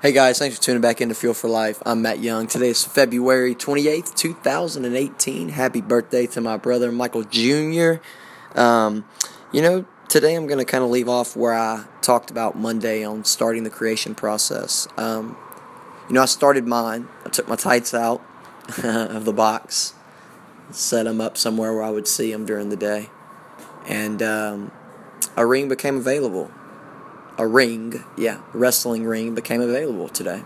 Hey guys, thanks for tuning back into Fuel for Life. I'm Matt Young. Today is February 28th, 2018. Happy birthday to my brother Michael Jr. Um, you know, today I'm going to kind of leave off where I talked about Monday on starting the creation process. Um, you know, I started mine. I took my tights out of the box, set them up somewhere where I would see them during the day, and um, a ring became available a ring, yeah, wrestling ring became available today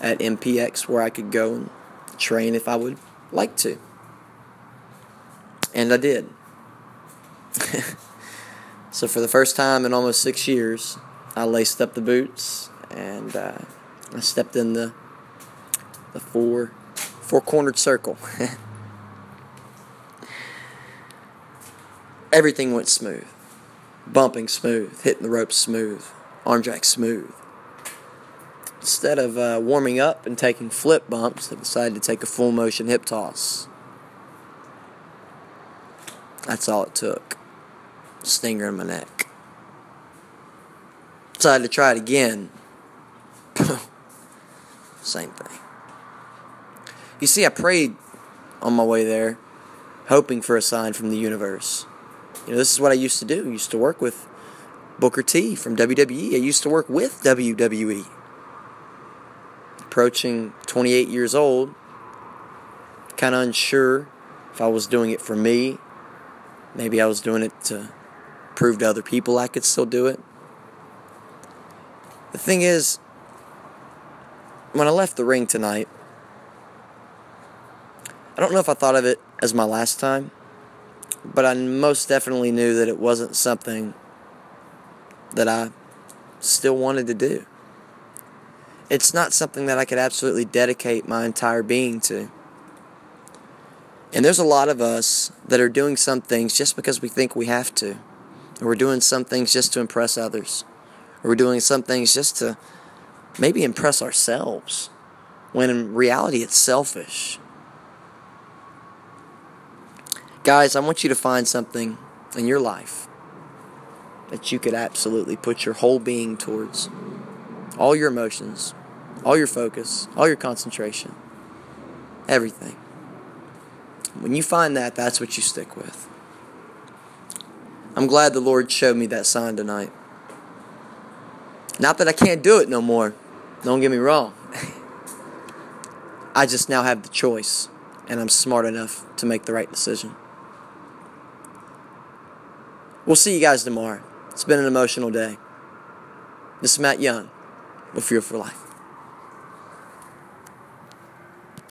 at MPX where I could go and train if I would like to. And I did. so for the first time in almost six years, I laced up the boots and uh, I stepped in the the four four cornered circle. Everything went smooth bumping smooth, hitting the ropes smooth, arm jack smooth. Instead of uh, warming up and taking flip bumps, I decided to take a full motion hip toss. That's all it took. Stinger in my neck. Decided to try it again. Same thing. You see, I prayed on my way there, hoping for a sign from the universe. You know, this is what I used to do. I used to work with Booker T from WWE. I used to work with WWE. Approaching 28 years old, kind of unsure if I was doing it for me. Maybe I was doing it to prove to other people I could still do it. The thing is, when I left the ring tonight, I don't know if I thought of it as my last time but I most definitely knew that it wasn't something that I still wanted to do. It's not something that I could absolutely dedicate my entire being to. And there's a lot of us that are doing some things just because we think we have to. Or we're doing some things just to impress others. Or we're doing some things just to maybe impress ourselves. When in reality, it's selfish. Guys, I want you to find something in your life that you could absolutely put your whole being towards. All your emotions, all your focus, all your concentration, everything. When you find that, that's what you stick with. I'm glad the Lord showed me that sign tonight. Not that I can't do it no more. Don't get me wrong. I just now have the choice, and I'm smart enough to make the right decision. We'll see you guys tomorrow. It's been an emotional day. This is Matt Young with Fuel for Life.